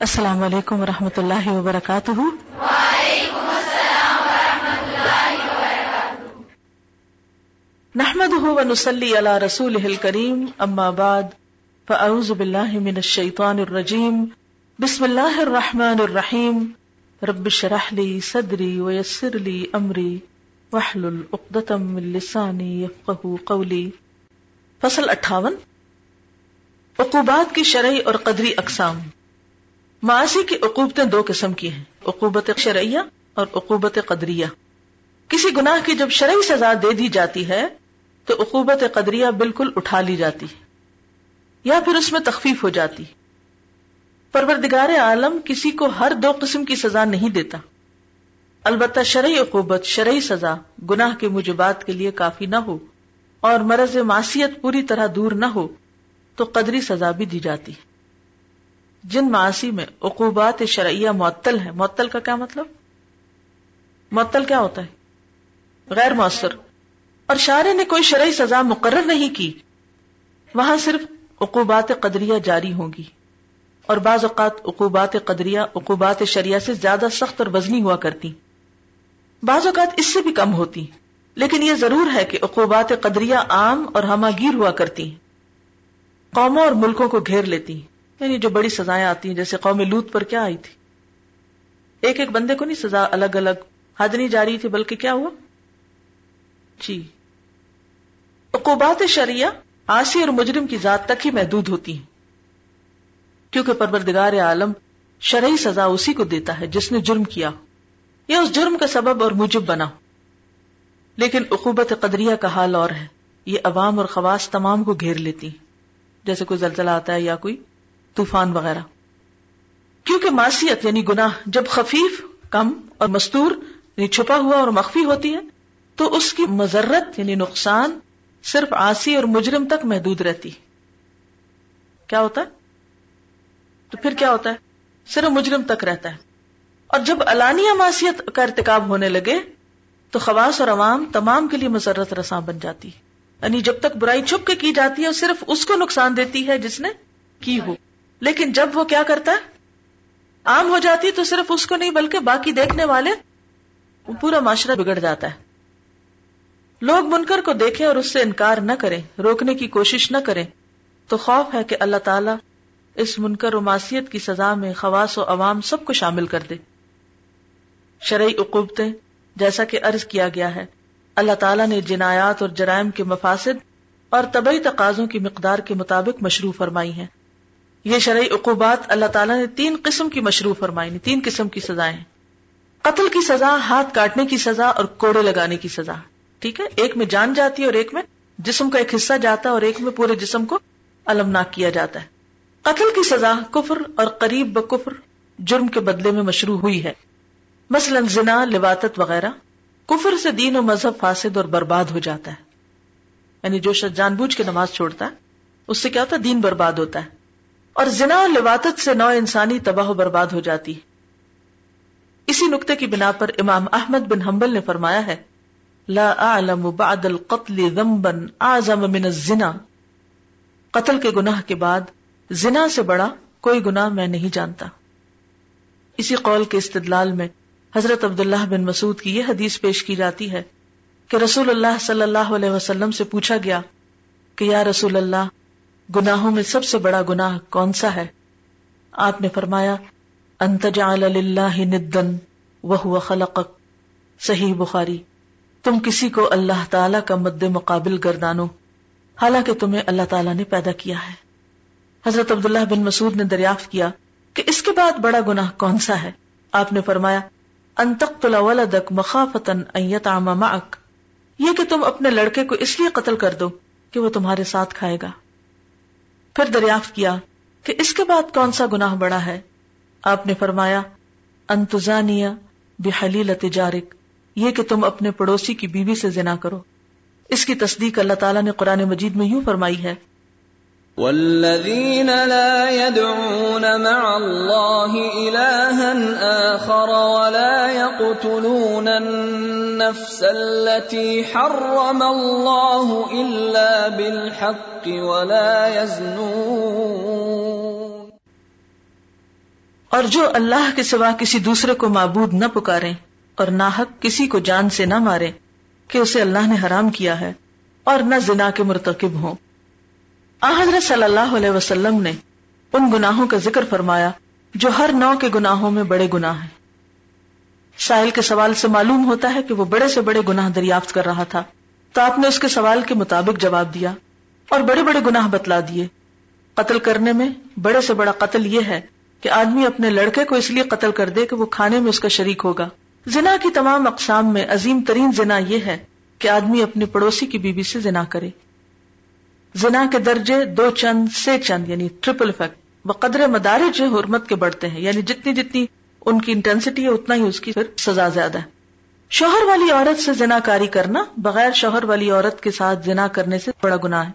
السلام علیکم و رحمۃ اللہ وبرکاتہ۔ نحمد ونسلی علی رسول کریم اما بعد، فاعوذ باللہ من الشیطان الرجیم، بسم اللہ الرحمن الرحیم۔ رب شرح لی صدری ویسر لی امری وحلل اقدتم من لسانی یفقہ قولی۔ فصل اٹھاون۔ عقوبات کی شرعی اور قدری اقسام۔ معاشی کی عقوبتیں دو قسم کی ہیں، عقوبت شرعیہ اور عقوبت قدریہ۔ کسی گناہ کی جب شرعی سزا دے دی جاتی ہے، تو عقوبت قدریہ بالکل اٹھا لی جاتی ہے، یا پھر اس میں تخفیف ہو جاتی۔ پروردگار عالم کسی کو ہر دو قسم کی سزا نہیں دیتا۔ البتہ شرعی عقوبت، شرعی سزا گناہ کے مجبات کے لیے کافی نہ ہو اور مرض معصیت پوری طرح دور نہ ہو، تو قدری سزا بھی دی جاتی۔ ہے جن معاشی میں عقوبات شرعیہ معطل ہے معطل کا کیا مطلب؟ معطل کیا ہوتا ہے؟ غیر مؤثر۔ اور شاعر نے کوئی شرعی سزا مقرر نہیں کی، وہاں صرف عقوبات قدریہ جاری ہوں گی۔ اور بعض اوقات عقوبات قدریہ، عقوبات شریعہ سے زیادہ سخت اور وزنی ہوا کرتی۔ بعض اوقات اس سے بھی کم ہوتی۔ لیکن یہ ضرور ہے کہ عقوبات قدریہ عام اور ہمہ گیر ہوا کرتی۔ قوموں اور ملکوں کو گھیر لیتی۔ یعنی جو بڑی سزائیں آتی ہیں، جیسے قوم لوت پر کیا آئی تھی؟ ایک ایک بندے کو نہیں سزا الگ الگ حد نہیں جاری تھی، بلکہ کیا ہوا؟ جی۔ عقوبات شریعہ آسی اور مجرم کی ذات تک ہی محدود ہوتی ہیں۔ کیونکہ پروردگار عالم شرعی سزا اسی کو دیتا ہے، جس نے جرم کیا یا اس جرم کا سبب اور مجب بنا لیکن عقوبت قدریہ کا حال اور ہے۔ یہ عوام اور خواص تمام کو گھیر لیتی جیسے کوئی زلزلہ آتا ہے یا کوئی طوفان وغیرہ۔ کیونکہ معصیت یعنی گناہ جب خفیف، کم اور مستور یعنی چھپا ہوا اور مخفی ہوتی ہے، تو اس کی مذرت یعنی نقصان صرف آسی اور مجرم تک محدود رہتی۔ کیا ہوتا ہے؟ تو پھر کیا ہوتا ہے؟ صرف مجرم تک رہتا ہے۔ اور جب علانیہ معصیت کا ارتکاب ہونے لگے، تو خواص اور عوام تمام کے لیے مسرت رساں بن جاتی۔ یعنی جب تک برائی چھپ کے کی جاتی ہے، صرف اس کو نقصان دیتی ہے جس نے کی ہو۔ لیکن جب وہ کیا کرتا ہے؟ عام ہو جاتی تو صرف اس کو نہیں، بلکہ باقی دیکھنے والے پورا معاشرہ بگڑ جاتا ہے۔ لوگ منکر کو دیکھیں اور اس سے انکار نہ کریں، روکنے کی کوشش نہ کریں۔ تو خوف ہے کہ اللہ تعالیٰ اس منکر و معصیت کی سزا میں خواص و عوام سب کو شامل کر دے۔ شرعی عقوبتیں، جیسا کہ عرض کیا گیا ہے، اللہ تعالیٰ نے جنایات اور جرائم کے مفاسد اور طبی تقاضوں کی مقدار کے مطابق مشروع فرمائی ہیں۔ یہ شرعی عقوبات اللہ تعالیٰ نے تین قسم کی مشروع فرمائی تین قسم کی سزائیں قتل کی سزا، ہاتھ کاٹنے کی سزا اور کوڑے لگانے کی سزا۔ ٹھیک ہے؟ ایک میں جان جاتی ہے اور ایک میں جسم کا ایک حصہ جاتا ہے اور ایک میں پورے جسم کو المناک کیا جاتا ہے۔ قتل کی سزا کفر اور قریب بکفر، جرم کے بدلے میں مشروع ہوئی ہے۔ مثلا زنا لباتت وغیرہ۔ کفر سے دین و مذہب فاسد اور برباد ہو جاتا ہے۔ یعنی جو شخص جان بوجھ کے نماز چھوڑتا ہے، اس سے کیا ہوتا ہے؟ دین برباد ہوتا ہے۔ اور زنا اور لواتت سے نو انسانی تباہ و برباد ہو جاتی اسی نقطے کی بنا پر امام احمد بن حنبل نے فرمایا ہے، لا اعلم بعد القتل ذنبا اعظم من الزنا۔ قتل کے گناہ کے بعد زنا سے بڑا کوئی گناہ میں نہیں جانتا۔ اسی قول کے استدلال میں حضرت عبداللہ بن مسعود کی یہ حدیث پیش کی جاتی ہے کہ رسول اللہ صلی اللہ علیہ وسلم سے پوچھا گیا کہ یا رسول اللہ گناہوں میں سب سے بڑا گناہ کون سا ہے؟ آپ نے فرمایا ندن وہ خلق صحیح بخاری۔ تم کسی کو اللہ تعالی کا مد مقابل گردانو۔ حالانکہ تمہیں اللہ تعالیٰ نے پیدا کیا ہے۔ حضرت عبداللہ بن مسعود نے دریافت کیا کہ اس کے بعد بڑا گناہ کون سا ہے؟ آپ نے فرمایا انتقتل ولدک مخافتن ان معک۔ یہ کہ تم اپنے لڑکے کو اس لیے قتل کر دو کہ وہ تمہارے ساتھ کھائے گا۔ پھر دریافت کیا کہ اس کے بعد کون سا گناہ بڑا ہے؟ آپ نے فرمایا انتظانیہ بحلیل تجارک یہ کہ تم اپنے پڑوسی کی بیوی سے زنا کرو۔ اس کی تصدیق اللہ تعالیٰ نے قرآن مجید میں یوں فرمائی ہے والذين لا يدعون مع الله إلها آخر ولا يقتلون النفس التي حرم الله إلا بالحق ولا يزنون۔ اور جو اللہ کے سوا کسی دوسرے کو معبود نہ پکارے اور نہ حق کسی کو جان سے نہ مارے کہ اسے اللہ نے حرام کیا ہے اور نہ زنا کے مرتکب ہوں۔ حضرت صلی اللہ علیہ وسلم نے ان گناہوں کا ذکر فرمایا جو ہر نو کے گناہوں میں بڑے گناہ ہیں۔ ساحل کے سوال سے معلوم ہوتا ہے کہ وہ بڑے سے بڑے گناہ دریافت کر رہا تھا۔ تو آپ نے اس کے سوال کے مطابق جواب دیا اور بڑے بڑے گناہ بتلا دیے۔ قتل کرنے میں بڑے سے بڑا قتل یہ ہے کہ آدمی اپنے لڑکے کو اس لیے قتل کر دے کہ وہ کھانے میں اس کا شریک ہوگا۔ زنا کی تمام اقسام میں عظیم ترین زنا یہ ہے کہ آدمی اپنے پڑوسی کی بیوی سے زنا کرے۔ زنا کے درجے دو چند سے چند یعنی ٹریپل افیکٹ بقدر مدارج حرمت کے بڑھتے ہیں یعنی جتنی جتنی ان کی انٹینسٹی ہے، اتنا ہی اس کی پھر سزا زیادہ ہے۔ شوہر والی عورت سے زنا کاری کرنا بغیر شوہر والی عورت کے ساتھ زنا کرنے سے بڑا گناہ ہے۔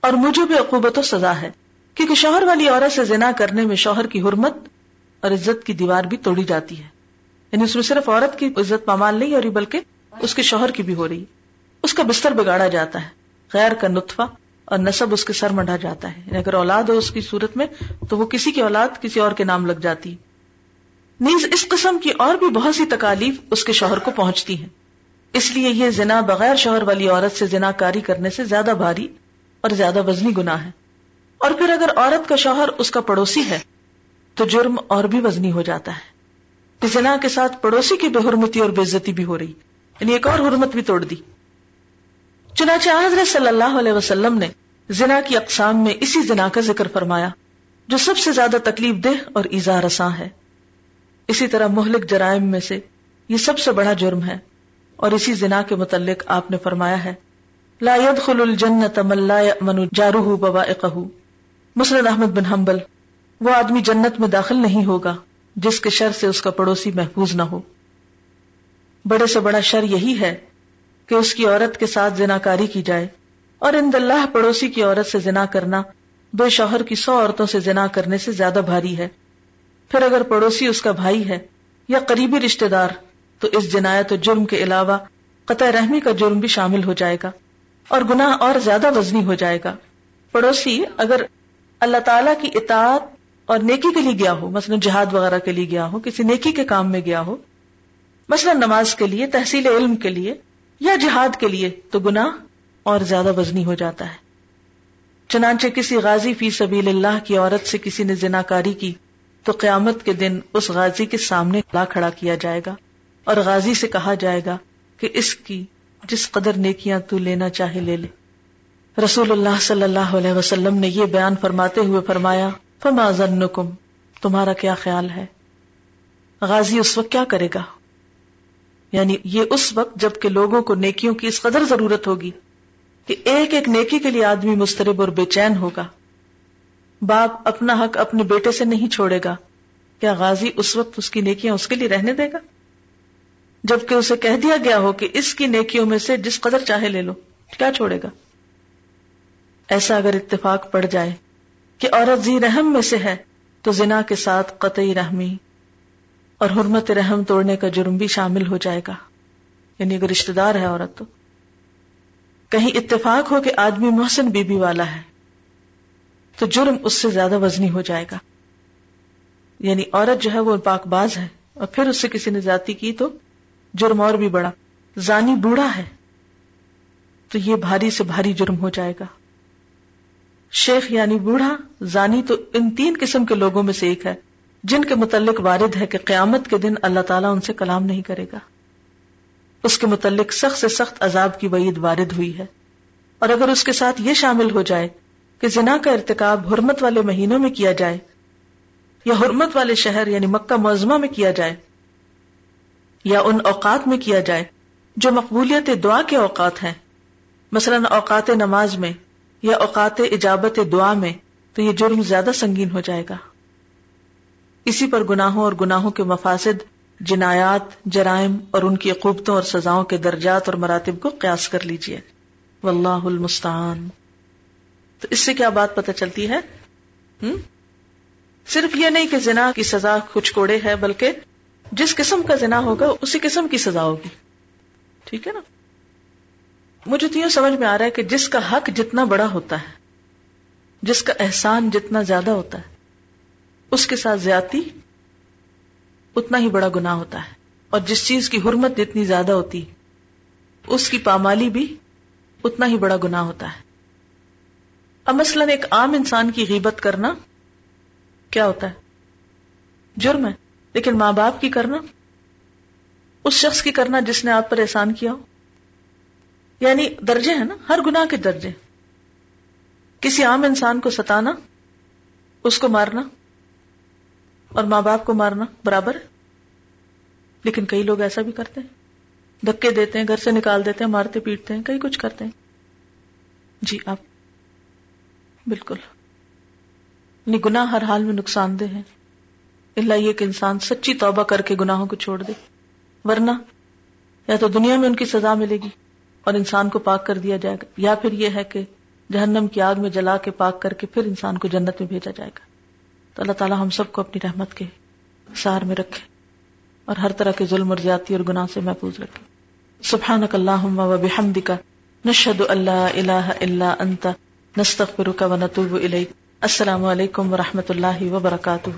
اور مجھے بھی عقوبت و سزا ہے، کیونکہ شوہر والی عورت سے زنا کرنے میں شوہر کی حرمت اور عزت کی دیوار بھی توڑی جاتی ہے۔ یعنی اس میں صرف عورت کی عزت پامال نہیں ہو رہی، بلکہ اس کے شوہر کی بھی ہو رہی اس کا بستر بگاڑا جاتا ہے، غیر کا نطفہ اور نصب اس کے سر مڈا جاتا ہے۔ یعنی اگر اولاد ہو اس کی صورت میں، تو وہ کسی کی اولاد، کسی اور کے نام لگ جاتی۔ نیز اس قسم کی اور بھی بہت سی تکالیف اس کے شوہر کو پہنچتی ہیں۔ اس لیے یہ زنا بغیر شوہر والی عورت سے زنا کاری کرنے سے زیادہ بھاری اور زیادہ وزنی گنا ہے۔ اور پھر اگر عورت کا شوہر اس کا پڑوسی ہے، تو جرم اور بھی وزنی ہو جاتا ہے۔ کہ زنا کے ساتھ پڑوسی کی بے حرمتی اور بے عزتی بھی ہو رہی۔ یعنی ایک اور حرمت بھی توڑ دی۔ چنانچہ حضرت صلی اللہ علیہ وسلم نے زنا کی اقسام میں اسی زنا کا ذکر فرمایا، جو سب سے زیادہ تکلیف دہ اور ایزا رساں ہے۔ اسی طرح مہلک جرائم میں سے یہ سب سے بڑا جرم ہے۔ اور اسی زنا کے متعلق آپ نے فرمایا ہے، لا يدخل الجنت من لا يأمن جاره بوائقه مسلم احمد بن حنبل، وہ آدمی جنت میں داخل نہیں ہوگا، جس کے شر سے اس کا پڑوسی محفوظ نہ ہو۔ بڑے سے بڑا شر یہی ہے کہ اس کی عورت کے ساتھ زنا کاری کی جائے اور ان اللہ پڑوسی کی عورت سے زنا کرنا بے شوہر کی سو عورتوں سے زنا کرنے سے زیادہ بھاری ہے۔ پھر اگر پڑوسی اس کا بھائی ہے یا قریبی رشتے دار، تو اس جنایت و جرم کے علاوہ قطع رحمی کا جرم بھی شامل ہو جائے گا اور گناہ اور زیادہ وزنی ہو جائے گا۔ پڑوسی اگر اللہ تعالی کی اطاعت اور نیکی کے لیے گیا ہو، مثلا جہاد وغیرہ کے لیے گیا ہو، کسی نیکی کے کام میں گیا ہو، مثلا نماز کے لیے، تحصیل علم کے لیے یا جہاد کے لیے تو گناہ اور زیادہ وزنی ہو جاتا ہے۔ چنانچہ کسی غازی فی سبیل اللہ کی عورت سے کسی نے زنا کاری کی تو قیامت کے دن اس غازی کے سامنے لا کھڑا کیا جائے گا اور غازی سے کہا جائے گا کہ اس کی جس قدر نیکیاں تو لینا چاہے لے لے۔ رسول اللہ صلی اللہ علیہ وسلم نے یہ بیان فرماتے ہوئے فرمایا، فما ظنکم؟ تمہارا کیا خیال ہے؟ غازی اس وقت کیا کرے گا؟ یعنی یہ اس وقت جبکہ لوگوں کو نیکیوں کی اس قدر ضرورت ہوگی کہ ایک ایک نیکی کے لیے آدمی مسترب اور بے چین ہوگا۔ باپ اپنا حق اپنے بیٹے سے نہیں چھوڑے گا۔ کیا غازی اس وقت اس کی نیکیاں اس کے لیے رہنے دے گا؟ جبکہ اسے کہہ دیا گیا ہو کہ اس کی نیکیوں میں سے جس قدر چاہے لے لو، کیا چھوڑے گا؟ ایسا اگر اتفاق پڑ جائے کہ عورت زی رحم میں سے ہے، تو زنا کے ساتھ قطعی رحمی اور حرمت رحم توڑنے کا جرم بھی شامل ہو جائے گا۔ یعنی اگر رشتے دار ہے عورت تو۔ کہیں اتفاق ہو کہ آدمی محسن بی بی والا ہے، تو جرم اس سے زیادہ وزنی ہو جائے گا۔ یعنی عورت جو ہے وہ پاک باز ہے اور پھر اس سے کسی نے ذاتی کی تو جرم اور بھی بڑا۔ زانی بوڑھا ہے، تو یہ بھاری سے بھاری جرم ہو جائے گا۔ شیخ یعنی بوڑھا، زانی تو ان تین قسم کے لوگوں میں سے ایک ہے۔ جن کے متعلق وارد ہے کہ قیامت کے دن اللہ تعالیٰ ان سے کلام نہیں کرے گا۔ اس کے متعلق سخت سے سخت عذاب کی وعید وارد ہوئی ہے۔ اور اگر اس کے ساتھ یہ شامل ہو جائے کہ زنا کا ارتکاب حرمت والے مہینوں میں کیا جائے یا حرمت والے شہر یعنی مکہ معظمہ میں کیا جائے یا ان اوقات میں کیا جائے جو مقبولیت دعا کے اوقات ہیں، مثلا اوقات نماز میں یا اوقات اجابت دعا میں، تو یہ جرم زیادہ سنگین ہو جائے گا۔ اسی پر گناہوں اور گناہوں کے مفاسد، جنایات، جرائم اور ان کی قوبتوں اور سزاؤں کے درجات اور مراتب کو قیاس کر لیجیے واللہ المستعان۔ تو اس سے کیا بات پتہ چلتی ہے؟ صرف یہ نہیں کہ زنا کی سزا کچھ کوڑے ہے، بلکہ جس قسم کا زنا ہوگا، اسی قسم کی سزا ہوگی۔ ٹھیک ہے نا؟ مجھے تو یہ سمجھ میں آ رہا ہے کہ جس کا حق جتنا بڑا ہوتا ہے، جس کا احسان جتنا زیادہ ہوتا ہے اس کے ساتھ زیادتی اتنا ہی بڑا گناہ ہوتا ہے۔ اور جس چیز کی حرمت جتنی زیادہ ہوتی، اس کی پامالی بھی اتنا ہی بڑا گناہ ہوتا ہے۔ اب مثلاً ایک عام انسان کی غیبت کرنا کیا ہوتا ہے؟ جرم ہے، لیکن ماں باپ کی کرنا، اس شخص کی کرنا جس نے آپ پر احسان کیا ہو۔ یعنی درجے ہیں نا، ہر گناہ کے درجے۔ کسی عام انسان کو ستانا، اس کو مارنا۔ اور ماں باپ کو مارنا برابر لیکن کئی لوگ ایسا بھی کرتے ہیں۔ دھکے دیتے ہیں، گھر سے نکال دیتے ہیں، مارتے، پیٹتے ہیں، کئی کچھ کرتے ہیں۔ جی آپ بالکل۔ یعنی گناہ ہر حال میں نقصان دہ ہے اللہ یہ کہ انسان سچی توبہ کر کے گناہوں کو چھوڑ دے۔ ورنہ یا تو دنیا میں ان کی سزا ملے گی اور انسان کو پاک کر دیا جائے گا، یا پھر یہ ہے کہ جہنم کی آگ میں جلا کے پاک کر کے پھر انسان کو جنت میں بھیجا جائے گا۔ تو اللہ تعالیٰ ہم سب کو اپنی رحمت کے سار میں رکھے اور ہر طرح کے ظلم اور زیادتی اور گناہ سے محفوظ رکھے۔ سبحانک اللہم و بحمدک، نشہد اللہ الہ الا انت، نستغفرک و نتوب الیک۔ السلام علیکم و رحمۃ اللہ وبرکاتہ۔